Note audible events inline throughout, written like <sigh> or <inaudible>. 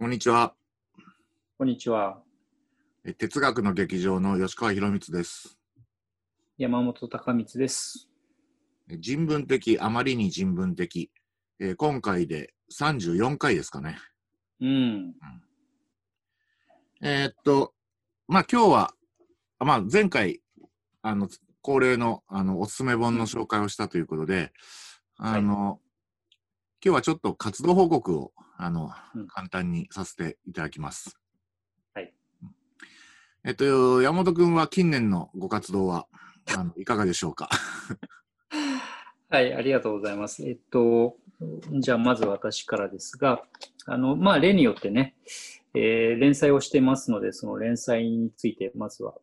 こんにちは。こんにちは。え哲学の劇場の吉川博光です。山本隆光です。え人文的、あまりに人文的。えー今回で34回ですかね。うん。えーっと、まあ今日は、あまあ前回、あの、恒例のあのおすすめ本の紹介をしたということで、あの、今日はちょっと活動報告を、あの、うん簡単にさせていただきます。はい。えっと、山本君は近年のご活動は、あのいかがでしょうか？<laughs> はい、ありがとうございます。えっと、じゃあまず私からですが、あの、まあ、例によってね、えー連載をしてますので、その連載について、まずは、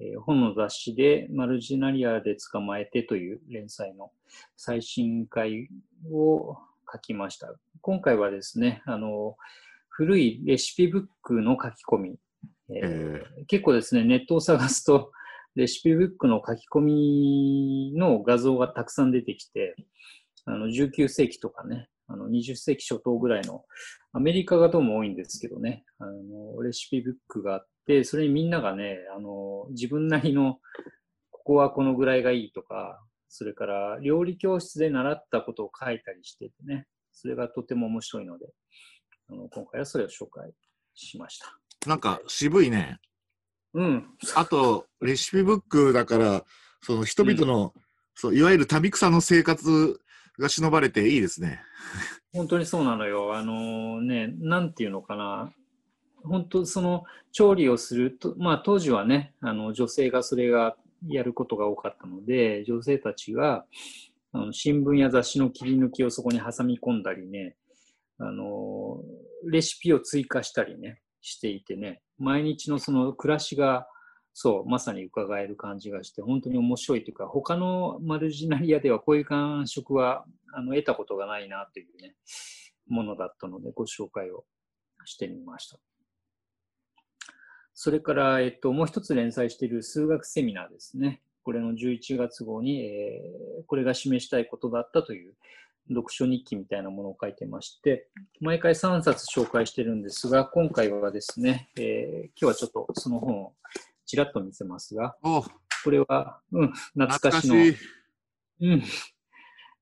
えー本の雑誌でマルジナリアで捕まえてという連載の最新回を書きました。今回はですね、あの、古いレシピブックの書き込み、えーえ結構ですね、ネットを探すと、レシピブックの書き込みの画像がたくさん出てきて、あの19世紀とかね、あの20世紀初頭ぐらいの、アメリカがどうも多いんですけどね、あのレシピブックがあって、それにみんながね、あの自分なりの、ここはこのぐらいがいいとか、それから料理教室で習ったことを書いたりしててね、それがとても面白いので、あの今回はそれを紹介しました。なんか渋いね。うん、あと、レシピブックだから、その人々の、そういわゆる旅草の生活が忍ばれていいですね。本当にそうなのよ。あのね、なんていうのかな。本当、その調理をすると、まあ当時はね、あの女性がそれがやることが多かったので、女性たちがあの新聞や雑誌の切り抜きをそこに挟み込んだりね、あの、レシピを追加したりね、していてね、毎日のその暮らしが、そう、まさに伺える感じがして、本当に面白いというか、他のマルジナリアではこういう感触はあの得たことがないなというね、ものだったので、ご紹介をしてみました。それから、えっと、もう一つ連載している数学セミナーですね。これの11月号に、えーこれが示したいことだったという読書日記みたいなものを書いてまして、毎回3冊紹介してるんですが、今回はですね、えー今日はちょっとその本をちらっと見せますが、おこれは、うん、懐懐かしの、い。うん。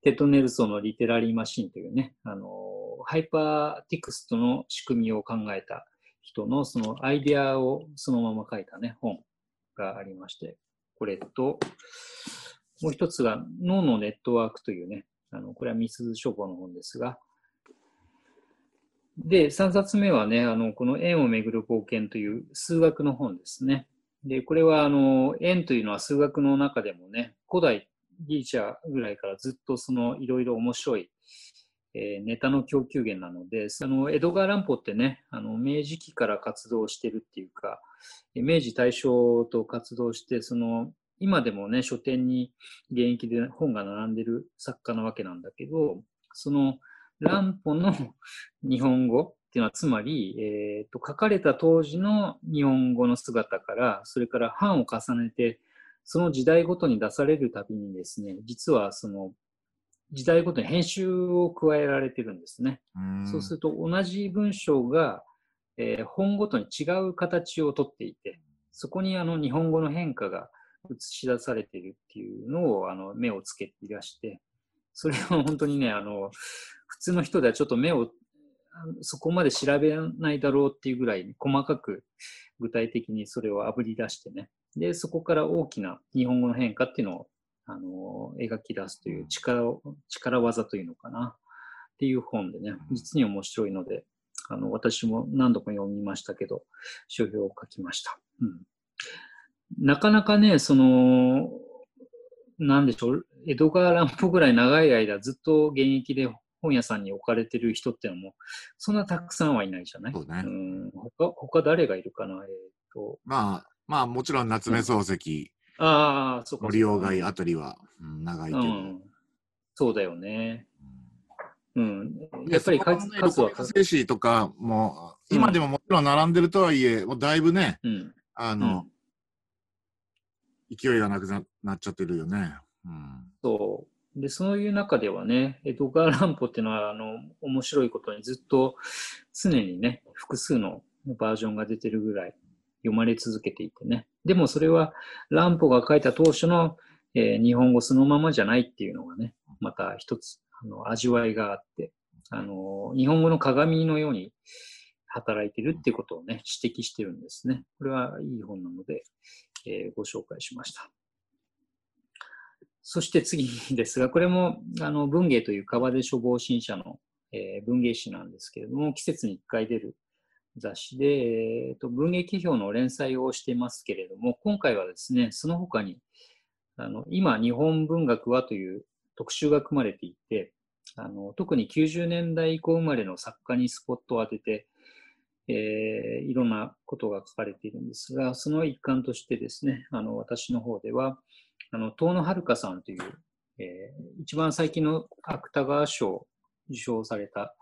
テッド・ネルソンのリテラリーマシンというね、あの、ハイパーテキストの仕組みを考えた人のそのアイデアをそのまま書いたね、本がありまして、これと、もう一つが脳のネットワークというね、あの、これはみすず書房の本ですが、で、3冊目はね、あの、この円をめぐる冒険という数学の本ですね。で、これは、あの、円というのは数学の中でもね、古代ギリシャぐらいからずっとそのいろいろ面白い、えーネタの供給源なので、そのエドガー・ランポってね、あの明治期から活動してるっていうか、明治大正と活動して、その今でもね、書店に現役で本が並んでる作家なわけなんだけど、そのランポの日本語っていうのは、つまり、えーと、書かれた当時の日本語の姿から、それから版を重ねて、その時代ごとに出されるたびにですね、実はその時代ごとに編集を加えられてるんですね。うんそうすると同じ文章が、えー本ごとに違う形をとっていて、そこにあの日本語の変化が映し出されているっていうのをあの目をつけていらして、それは本当にね、あの普通の人ではちょっと目をそこまで調べないだろうっていうぐらい細かく具体的にそれをあぶり出してね、で、そこから大きな日本語の変化っていうのをあの描き出すという力を力技というのかな。っていう本でね、実に面白いので、あの私も何度か読みましたけど、書評を書きました。うん、なかなかね、その、なんでしょう、江戸川乱歩ぐらい長い間ずっと現役で本屋さんに置かれてる人ってのも、そんなたくさんはいないじゃない？そうね。ん。他他誰がいるかな？えっ、と、まあ、まあもちろん夏目漱石、ああ、そうか。森鴎外あたりは、うん長いけど。うん。そうだよね。うん。でやっぱり数ね数は六甲精子とかも、今でももちろん並んでるとはいえ、もうだいぶね、うん。あの、勢いがなくななっちゃってるよね。うん。そう。で、そういう中ではね、エドガー・ランポっていうのは、あの、面白いことにずっと常にね、複数のバージョンが出てるぐらい読まれ続けていてね。でもそれは乱歩が書いた当初の、えー日本語そのままじゃないっていうのがね、また一つあの味わいがあって、あの日本語の鏡のように働いてるっていうことをね、指摘してるんですね。これはいい本なので、えーご紹介しました。そして次ですが、これもあの文芸という川出処方新社の、えー文芸誌なんですけれども、季節に1回出る雑誌で、えーと文芸批評の連載をしていますけれども、今回はですね、その他に、あの今、日本文学はという特集が組まれていて、あの特に90年代以降生まれの作家にスポットを当てて、えーいろんなことが書かれているんですが、その一環としてですね、あの私の方では、あの遠野遥さんという、えー一番最近の芥川賞受賞された、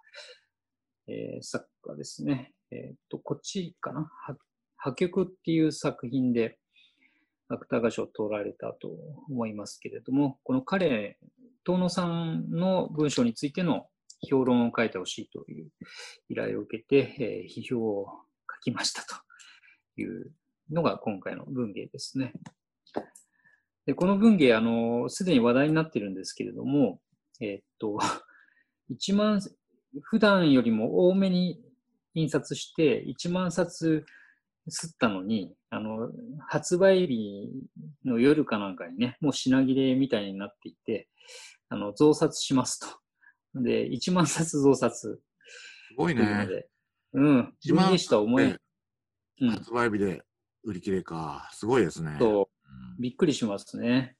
えー作家ですね。えーっと、こっちかな？破局っていう作品で芥川賞を取られたと思いますけれども、この彼、遠野さんの文章についての評論を書いてほしいという依頼を受けて、えー批評を書きましたというのが今回の文芸ですね。でこの文芸、あの、すでに話題になってるんですけれども、えーっと、1万、普段よりも多めに印刷して、1万冊吸ったのに、あの、発売日の夜かなんかにね、もう品切れみたいになっていて、あの、増刷しますと。で、1万冊増刷すごいね。うん、1万文芸誌とは思え、でうん、発売日で売り切れか。すごいですね。びっくりしますね。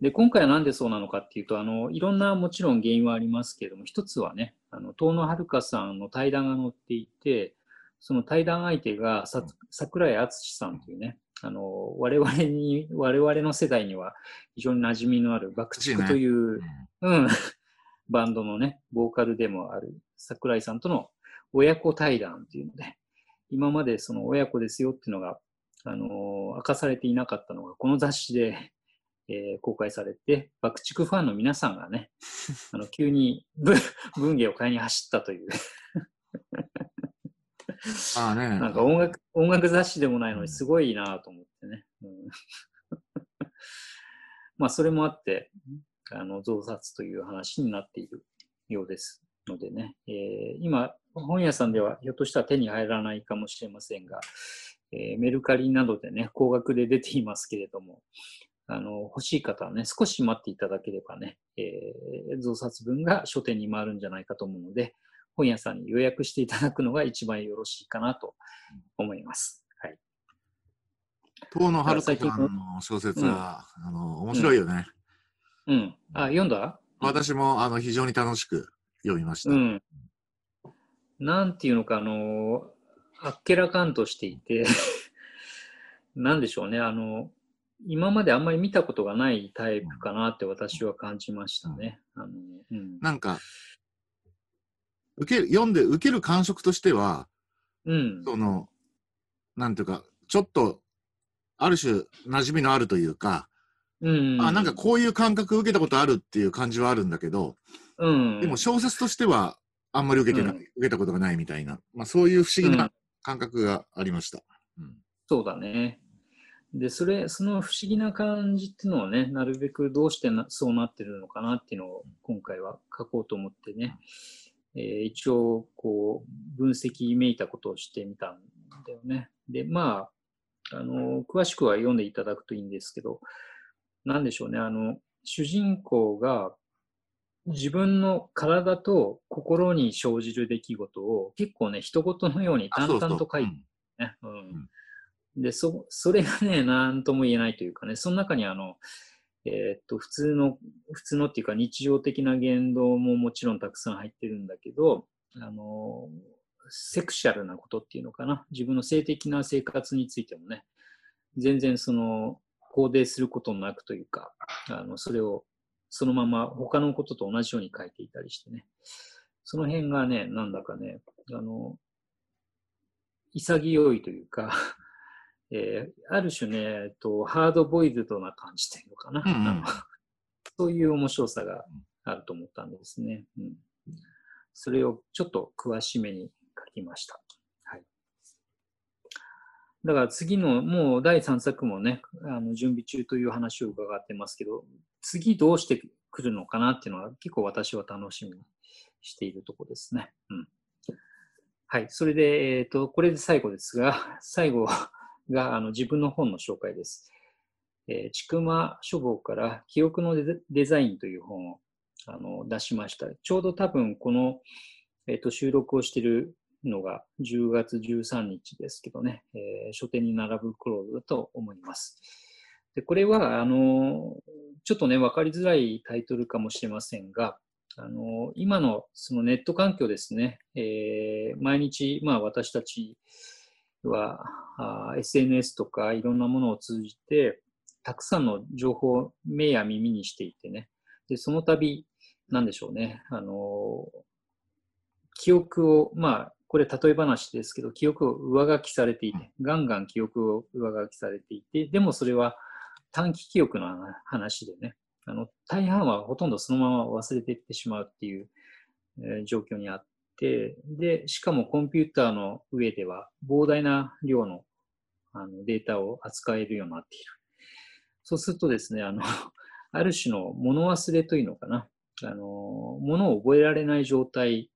で、今回はなんでそうなのかっていうと、あの、いろんなもちろん原因はありますけれども、一つはね、あの、遠野遥さんの対談が載っていて、その対談相手がさ桜井敦さんというね、あの、我々に、我々の世代には非常に馴染みのある爆竹という、うん。うん、<laughs> バンドのね、ボーカルでもある桜井さんとの親子対談っていうので、今までその親子ですよっていうのが、あのー明かされていなかったのが、この雑誌で、えー公開されて、爆竹ファンの皆さんがね、<laughs> あの急に文 <laughs> 文芸を買いに走ったという、まあね。なんか音楽音楽雑誌でもないのにすごいなと思ってね。うん <laughs> まあ、それもあって、あの、増刷という話になっているようですのでね、えー今、本屋さんではひょっとしたら手に入らないかもしれませんが、えーメルカリなどでね、高額で出ていますけれども、あの、欲しい方はね、少し待っていただければね、えー増刷分が書店に回るんじゃないかと思うので、本屋さんに予約していただくのが一番よろしいかなと思います。はい。遠野遥さんのの小説は、あの、面白いよね。うん。あ、読んだ？私も、あの、非常に楽しく読みました。うん。なんていうのか、あの、あっけらかんとしていて、<laughs> なんでしょうね、あの、今まであんまり見たことがないタイプかなって私は感じましたね。あのうん。なんか、受ける、読んで受ける感触としては、うん。その、なんていうか、ちょっと、ある種、馴染みのあるというか、うん。あ、なんかこういう感覚受けたことあるっていう感じはあるんだけど、うん。でも小説としては、あんまり受けてない、うん受けたことがないみたいな、まあそういう不思議うんな感覚がありました。うんそうだね。で、それ、その不思議な感じっていうのをね、なるべくどうしてなそうなってるのかなっていうのを今回は書こうと思ってね、えー一応、こう、分析めいたことをしてみたんだよね。で、まあ、あの、詳しくは読んでいただくといいんですけど、なんでしょうね、あの、主人公が自分の体と心に生じる出来事を結構ね、人事のように淡々と書いてうん。ね。うんで、そ、それがね、なんとも言えないというかね、その中にあの、えーっと、普通の、普通のっていうか日常的な言動ももちろんたくさん入ってるんだけど、あの、セクシャルなことっていうのかな、自分の性的な生活についてもね、全然その、肯定することなくというか、あの、それをそのまま他のことと同じように書いていたりしてね、その辺がね、なんだかね、あの、潔いというか、えーある種ね、えっと、ハードボイルドな感じというのかな。うんうん <laughs> そういう面白さがあると思ったんですね。うん、それをちょっと詳しめに書きました。はい。だから次の、もう第3作もね、あの準備中という話を伺ってますけど、次どうしてくるのかなっていうのは結構私は楽しみにしているところですね。うん。はい。それで、えっ、と、これで最後ですが、最後があの自分の本の紹介です。えー、ちくま書房から記憶のデザインという本をあの出しました。ちょうど多分この、えー、と収録をしているのが10月13日ですけどね、えー書店に並ぶ頃だと思います。でこれはあのちょっとね分かりづらいタイトルかもしれませんがあの今のそのネット環境ですね、えー毎日、まあ、私たちはあー SNS とかいろんなものを通じてたくさんの情報を目や耳にしていてね。でその度なんでしょうね。あの記憶をまあこれ例え話ですけど記憶を上書きされていてガンガン記憶を上書きされていてでもそれは短期記憶の話でね。あの大半はほとんどそのまま忘れていってしまうっていう、えー状況にあってでしかもコンピューターの上では膨大な量のあのデータを扱えるようになっている。そうするとですねあの <laughs> ある種の物忘れというのかな。あの物を覚えられない状態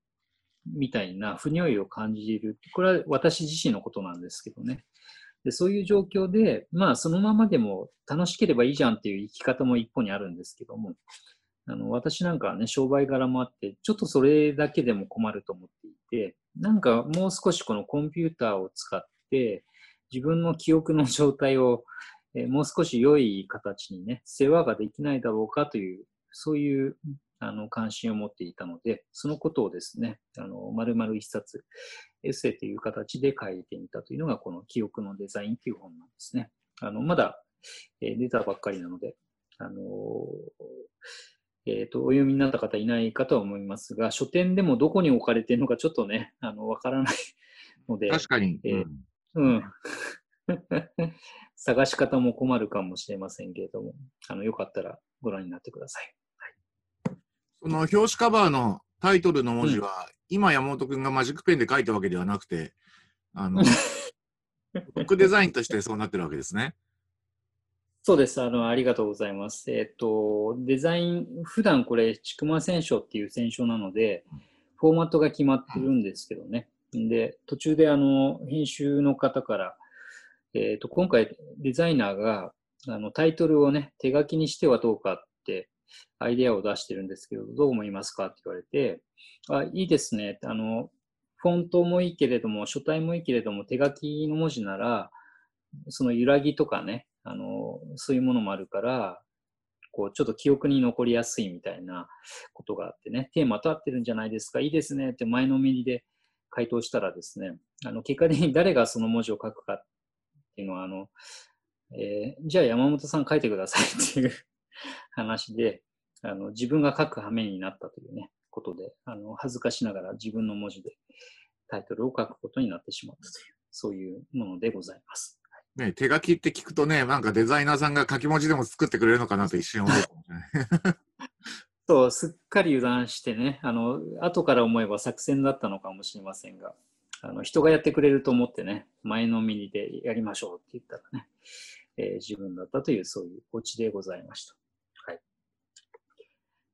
みたいな不如意を感じる。これは私自身のことなんですけどね。でそういう状況で、まあ、そのままでも楽しければいいじゃんっていう生き方も一方にあるんですけども、あの私なんかはね、商売柄もあって、ちょっとそれだけでも困ると思っていて、なんかもう少しこのコンピューターを使って、自分の記憶の状態を、えもう少し良い形にね、世話ができないだろうかという、そういうあの関心を持っていたので、そのことをですね、あの丸々一冊、エッセイという形で書いてみたというのが、この記憶のデザインという本なんですね。あのまだ、えー出たばっかりなので、あのえーと、お読みになった方いないかとは思いますが、書店でもどこに置かれているのかちょっとね、<laughs> あのわからない <laughs> ので、確かに。えーうんうん。<laughs> 探し方も困るかもしれませんけれども、あのよかったらご覧になってください。その表紙カバーのタイトルの文字は、今山本君がマジックペンで書いたわけではなくて、あの、ブックデザインとしてそうなってるわけですね。そうです。あの、ありがとうございます。えっ、と、デザイン、普段これ、ちくま選書っていう選書なので、フォーマットが決まってるんですけどね。で、途中であの、編集の方から、えっ、と、今回デザイナーが、あの、タイトルをね、手書きにしてはどうかって、アイデアを出してるんですけど、どう思いますかって言われて、あ、いいですね。あの、フォントもいいけれども、書体もいいけれども、手書きの文字なら、その揺らぎとかね、あの、そういうものもあるから、こう、ちょっと記憶に残りやすいみたいなことがあってね、テーマと合ってるんじゃないですか、いいですね。って前のめりで回答したらですね、あの、結果的に誰がその文字を書くかっていうのは、あの、えーじゃあ山本さん書いてくださいっていう <laughs> 話で、あの、自分が書く羽目になったというね、ことで、あの、恥ずかしながら自分の文字でタイトルを書くことになってしまったという、そういうものでございます。ね、手書きって聞くとね、なんかデザイナーさんが書き文字でも作ってくれるのかなと一瞬思うかもしれない。<laughs> そう、すっかり油断してね、あの、後から思えば作戦だったのかもしれませんが、あの、人がやってくれると思ってね、前のめりでやりましょうって言ったらね、えー自分だったという、そういうオチでございました。はい。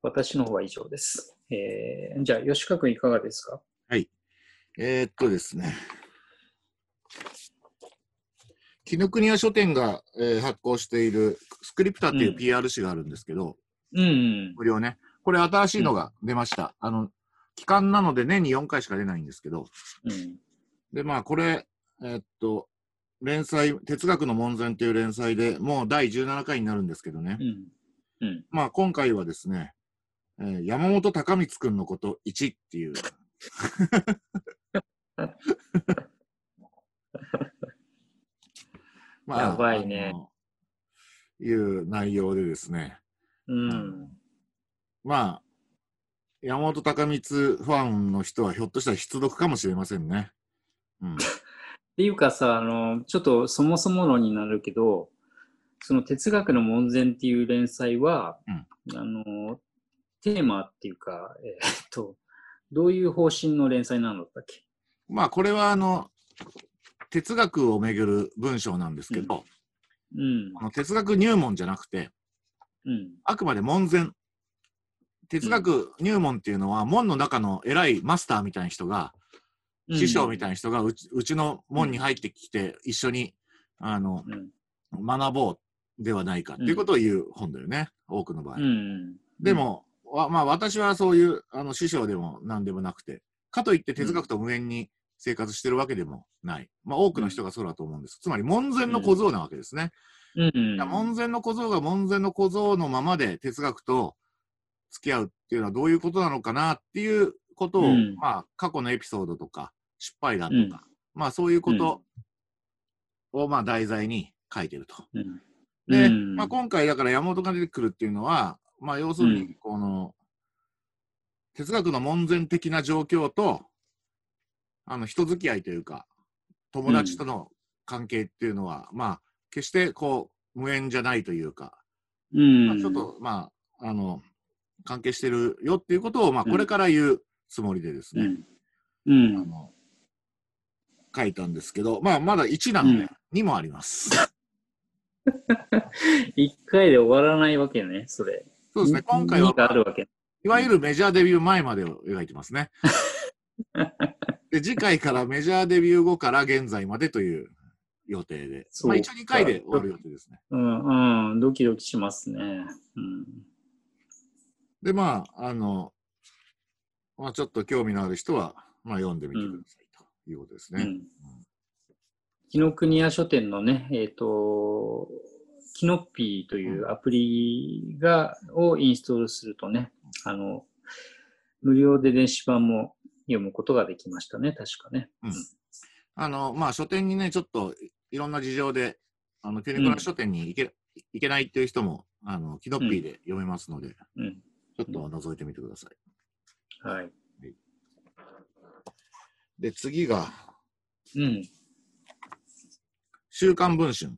私の方は以上です。えーじゃあ、吉川君いかがですか？えーっとですね。紀ノ国屋書店が、えー発行しているスクリプタっていううん PR 誌があるんですけど、うんうん。無料ね。これ新しいのが出ました。あの、期間なので年に4回しか出ないんですけど、うん。で、まあ、これ、えーっと、連載、哲学の門前っていう連載でもう第17回になるんですけどね。うん。うん。まあ、今回はですね、えー山本隆光くんのこと1っていう。<laughs> まやばいねあのいう内容でですね。うん。まあ、山本隆光ファンの人はひょっとしたら必読かもしれませんね。うん。<laughs> っていうかさ、あの、ちょっとそもそも論になるけど、その哲学の門前っていう連載は、あの、テーマっていうか、えーっと、どういう方針の連載なんだったっけ？まあ、これは、あの、哲学をめぐる文章なんですけど、うん。あの哲学入門じゃなくて、うん。あくまで門前。哲学入門っていうのは、門の中の偉いマスターみたいな人が、師匠みたいな人がうちうちの門に入ってきて、一緒に、あの、うん。学ぼうではないかっていうことを言う本だよね、多くの場合。うん。でも、わまあ私はそういうあの師匠でも何でもなくて、かといって哲学と無縁に生活してるわけでもない。まあ多くの人がそうだと思うんです。つまり門前の小僧なわけですね。うん。門前の小僧が門前の小僧のままで哲学と付き合うっていうのはどういうことなのかなっていうことを、うんまあ過去のエピソードとか失敗談とか、うんまあそういうことをまあ題材に書いてると。うん。で、うんまあ、今回だから山本が出てくるっていうのは、まあ、要するに、この、哲学の門前的な状況と、あの、人付き合いというか、友達との関係っていうのは、まあ、決してこう、無縁じゃないというか、うん。まあ、ちょっと、まあ、あの、関係してるよっていうことを、まあ、うんこれから言うつもりでですね、うん。うん。あの、書いたんですけど、まあ、まだ1なので、うん2もあります。<laughs> 一回で終わらないわけね、それ。そうですね、今回は、2があるわけ。いわゆるメジャーデビュー前までを描いてますね。<laughs> で、次回からメジャーデビュー後から現在までという予定で、まあ一応2回で終わる予定ですね。うん、うん、ドキドキしますね。うん。で、まあ、あの、まあちょっと興味のある人は、まあ読んでみてくださいということですね。うん。紀ノ国屋書店のね、えっ、と、キノッピーというアプリが、をインストールするとね、あの、無料で電子版も読むことができましたね、確かね。あの、まあ書店にね、ちょっといろんな事情で、あの、キュニコラ書店に行け,、行けないっていう人も、あの、キノッピーで読めますので、うん。ちょっと覗いてみてください。はい。で、次が、うん。週刊文春。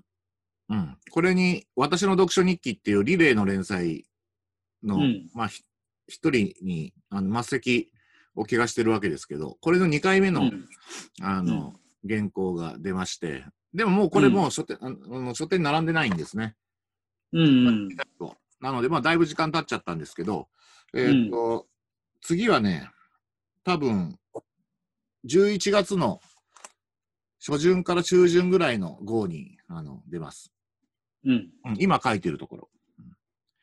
うん。これに、私の読書日記っていうリレーの連載の、うんまあ、ひ一人に、あの、末席を怪我してるわけですけど、これの2回目の、うんあの、原稿が出まして、でももうこれもう書店、あの書店に並んでないんですね。うん。うん。なので、まあ、だいぶ時間経っちゃったんですけど、えーっと、次はね、多分、11月の初旬から中旬ぐらいの号にあの出ます。うん。うん今書いてるところ。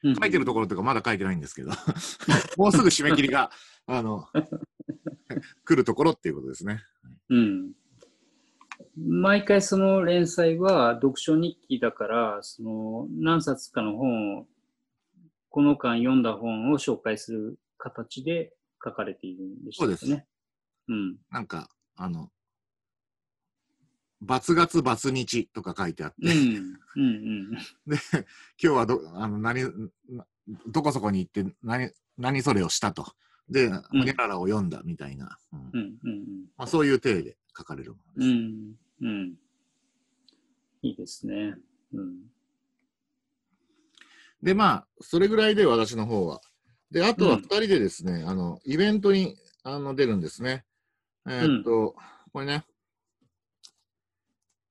うん。書いてるところというかまだ書いてないんですけど、<laughs> もうすぐ締め切りが、あの、来るところっていうことですね。うん。毎回その連載は読書日記だから、その何冊かの本を、この間読んだ本を紹介する形で書かれているんでしょね。そうですうん。なんか、あの、罰月罰日とか書いてあって、うん。うん。で、今日はど、あの、何、などこそこに行って、何、何それをしたと。で、ホニャララを読んだみたいな、うんうん。うん。まあ、そういう体で書かれるものうです。ん。うん。いいですね。うん。で、まあ、それぐらいで私の方は。で、あとはうん二人でですね、あの、イベントにあの出るんですね。えーっと、これね、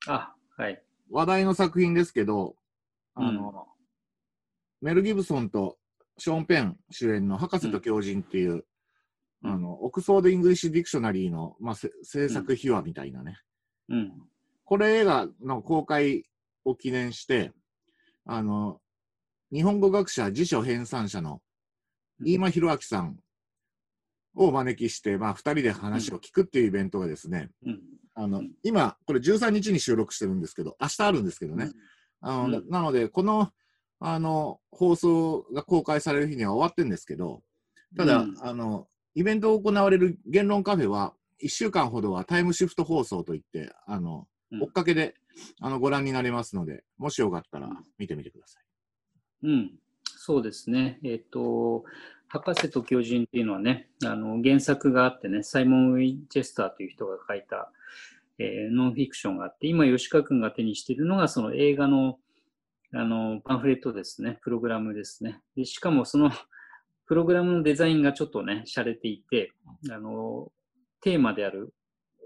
あ、はい。話題の作品ですけど、あの、メル・ギブソンとショーン・ペン主演の博士と狂人っていう、うんあの、オックスフォード・イングリッシュ・ディクショナリーの、まあ、せ制作秘話みたいなね。うん。これ映画の公開を記念して、あの、日本語学者辞書編纂者の飯間博明さんをお招きして、まあ、二人で話を聞くっていうイベントがですね、うん。あのうん、今、これ13日に収録してるんですけど、明日あるんですけどね。あのなので、この、あの、放送が公開される日には終わってるんですけど、ただ、うんあの、イベントを行われる言論カフェは、1週間ほどはタイムシフト放送といって、あの、うん追っかけで、あの、ご覧になれますので、もしよかったら見てみてください。うん、そうですね。えっ、と、博士と巨人っていうのはね、あの原作があってね、サイモン・ウィンチェスターという人が書いた、えーノンフィクションがあって、今、吉川君が手にしているのが、その映画のあのパンフレットですね、プログラムですね。でしかも、その <laughs> プログラムのデザインがちょっとね、洒落ていて、あのテーマである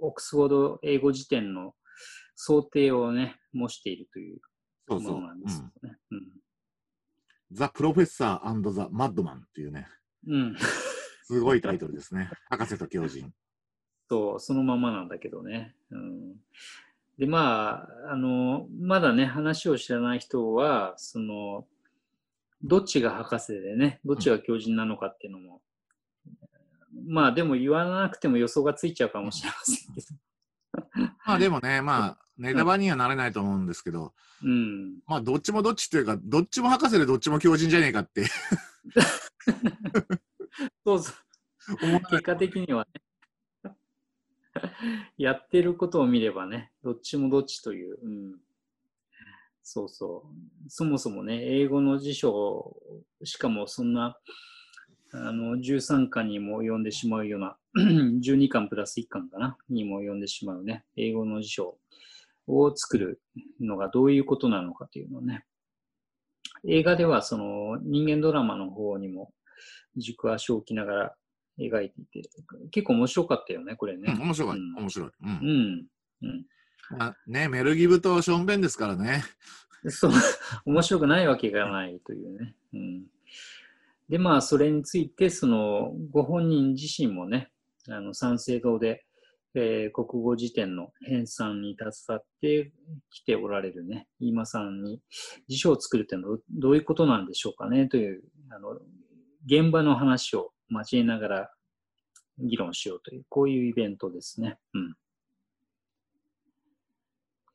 オックスフォード英語辞典の想定をね、模しているという。ものなんですよね。ザ・プロフェッサーザ・マッドマンっていうね、うん。うん。すごいタイトルですね。博士と狂人。<laughs> そう、そのままなんだけどね。うん、で、まあ、あの、まだね、話を知らない人は、その、どっちが博士でね、どっちが狂人なのかっていうのも、まあ、でも言わなくても予想がついちゃうかもしれませんけど。まあでもね、まあ、ネタバレにはなれないと思うんですけど、うん。まあ、どっちもどっちっていうか、どっちも博士でどっちも狂人じゃねえかって <laughs> そうそう。結果的にはね。<laughs> やってることを見ればね、どっちもどっちという。うん、そうそう。そもそもね、英語の辞書、しかもそんな、あの、13巻にも読んでしまうような、<clears throat> 12巻プラス1巻かな、にも読んでしまうね、英語の辞書を作るのがどういうことなのかというのをね、映画ではその人間ドラマの方にも軸足を置きながら描いていて、結構面白かったよね、これねうん、。面白い、うん面白い。う。うんん。うん。まあ、ね、メルギブとショーンベンですからね。そう、<laughs> 面白くないわけがないというね。うん。で、まあ、それについて、その、ご本人自身もね、あの、賛成堂で、えー国語辞典の編纂に携わってきておられるね、飯間さんに辞書を作るっていうのはどどういうことなんでしょうかねという、あの、現場の話を交えながら議論しようという、こういうイベントですね。うん。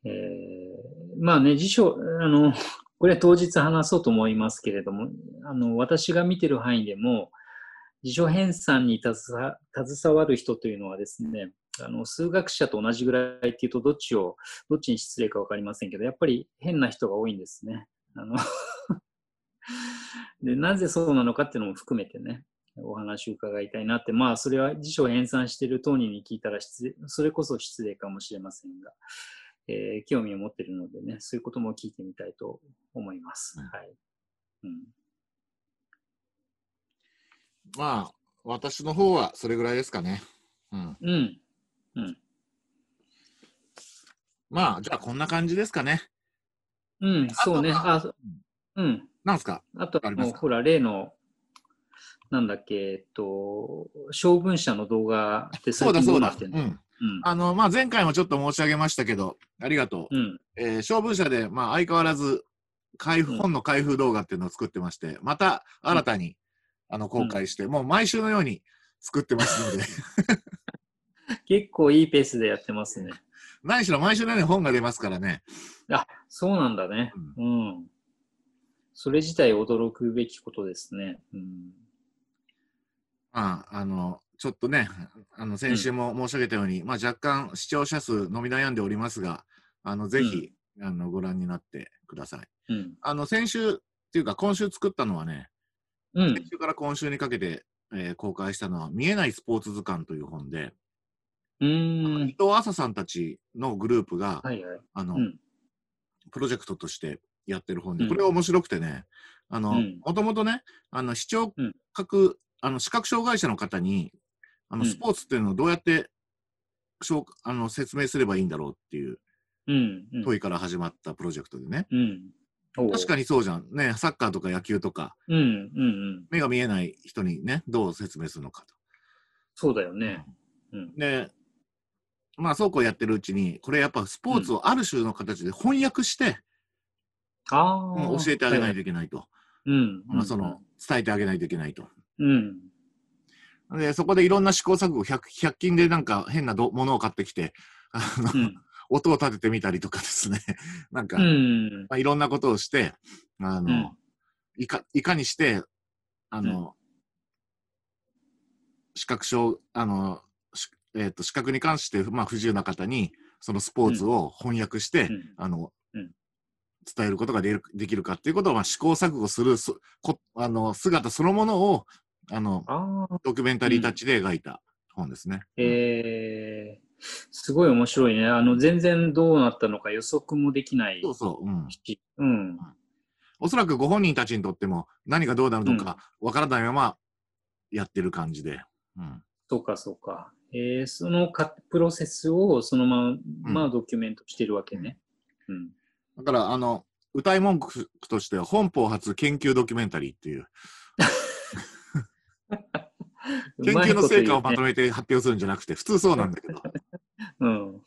えーまあね、辞書、あの、これ当日話そうと思いますけれども、あの、私が見てる範囲でも、辞書編纂に携わる人というのはですね、あの、数学者と同じぐらいっていうと、どっちを、どっちに失礼かわかりませんけど、やっぱり変な人が多いんですね。あの <laughs> で、なぜそうなのかっていうのも含めてね、お話を伺いたいなって、まあ、それは辞書を編纂している当人に聞いたら失礼、それこそ失礼かもしれませんが、えー興味を持っているのでね、そういうことも聞いてみたいと思います。うんはい。うん。まあ、私の方はそれぐらいですかね。うん。うん。うん。まあ、じゃあこんな感じですかね。うん、そうね。あうん。なんすか？あとあもうほら、例の、なんだっけ、えっと、小文社の動画ってそうだそうだ。うん。あの、まあ、前回もちょっと申し上げましたけど、ありがとう。うん。えー、小文社で、まあ、相変わらず、開封、うん本の開封動画っていうのを作ってまして、また新たに、あの公開して、もう毎週のように作ってますので、<laughs> 結構いいペースでやってますね。何しろ毎週のように本が出ますからね。あ、そうなんだね。うん。それ自体驚くべきことですね。うん。まあ、あの、ちょっとね、あの、先週も申し上げたように、まあ、若干視聴者数伸び悩んでおりますが、あの、ぜひ、あの、ご覧になってください。うん。あの、先週っていうか、今週作ったのはね、うん先。週から今週にかけて、えー公開したのは、見えないスポーツ図鑑という本で、うん。藤麻さんたちのグループが、はいはい。あの、うん。プロジェクトとしてやってる本で、うんこれは面白くてね、あの、うんもともとね、あの、視聴うん覚、あの、視覚障害者の方に、あの、うんスポーツっていうのをどうやって、しょうあの説明すればいいんだろうっていう。問いから始まったプロジェクトでね。うん。確かにそうじゃん。ね、サッカーとか野球とか、に。うん。うん。うん。目が見えない人にね、どう説明するのかと。そうだよね。うん。で、まあそうこうやってるうちに、これやっぱスポーツをある種の形で翻訳して。うん教えてあげないといけないと。うん。まあその、伝えてあげないといけないと。うん。で、そこでいろんな試行錯誤、100, 100均でなんか変などものを買ってきて、あの、うん。音を立ててみたりとかですね、<laughs> なんか、うん。まあ、いろんなことをして、あの、うんいか、いかにして、あの、視覚障、あの、しえっ、と、視覚に関して、まあ、不自由な方に、そのスポーツを翻訳して、うんあの、うん伝えることができるできるかっていうことを、まあ、試行錯誤するそこあの姿そのものをあの。ドキュメンタリータッチで描いた本ですね。えー、すごい面白いね。あの、全然どうなったのか予測もできないそうそう、うん。し。うん。おそらくご本人たちにとっても何がどうなるのかわからないままやってる感じで。うん。そうか、そうか。えーそのかプロセスをそのまま、まあ、ドキュメントしてるわけね。うん。だから、あの、歌い文句としては本邦初研究ドキュメンタリーっていう、研究の成果をまとめめて発表するんじゃなくて、普通そうなんだけど。<laughs> うん。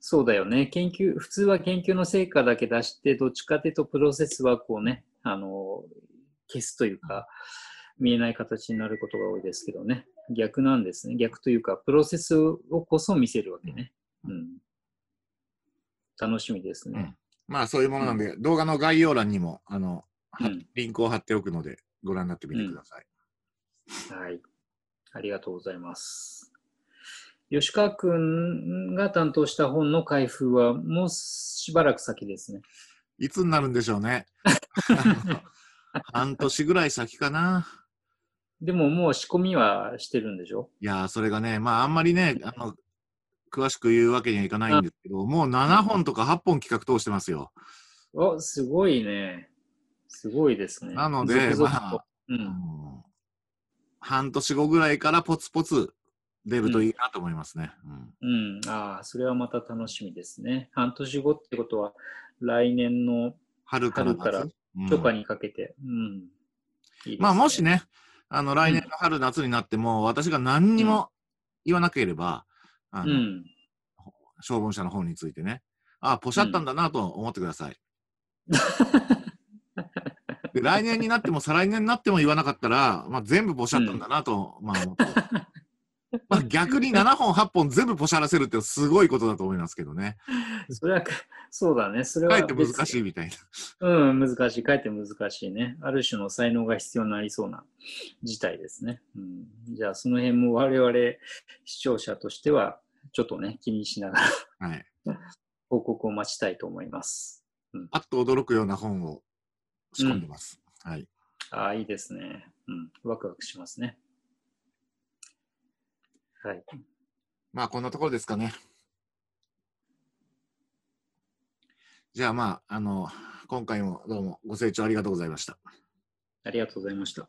そうだよね。研究、普通は研究の成果だけ出して、どっちかというとプロセスはこうね、あの、消すというか、見えない形になることが多いですけどね。逆なんですね。逆というか、プロセスをこそ見せるわけね。うん。楽しみですね。まあそういうものなんで、動画の概要欄にも、あの、リンクを貼っておくので、ご覧になってみてください。はい。ありがとうございます。吉川くんが担当した本の開封はもうしばらく先ですね。いつになるんでしょうね。<laughs> 半年ぐらい先かな。でももう仕込みはしてるんでしょ？いやー、それがね、まああんまりね、あの、詳しく言うわけにはいかないんですけど、もう7本とか8本企画通してますよ。お、すごいね。すごいですね。なのでまあうん。うん半年後ぐらいからポツポツ出るといいなと思いますね。うんうん。ああ、それはまた楽しみですね。半年後ってことは、来年の春から春かにかけて。うん。まあもし。ね、あの来年の春夏になっても、私が何にも言わなければ、あのうん。消防車の方についてね、ああ、ポシャったんだなと思ってください。<laughs> で来年になっても再来年になっても言わなかったら、まあ、全部ポシャったんだなと、まあ思って。まあ逆に7本、8本全部ポシャらせるってすごいことだと思いますけどね。それは、そうだね。それはかえって難別しいみたいな。うん、難しい。かえって難しいね。ある種の才能が必要になりそうな事態ですね。うん、じゃあ、その辺も我々視聴者としては、ちょっとね、気にしながらはい。報告を待ちたいと思います。あっと驚くような本を仕込んでます。はい。ああ、いいですね。うん、ワクワクしますね。はい。まあこんなところですかね。じゃあまあ、あの、今回もどうもご清聴ありがとうございました。ありがとうございました。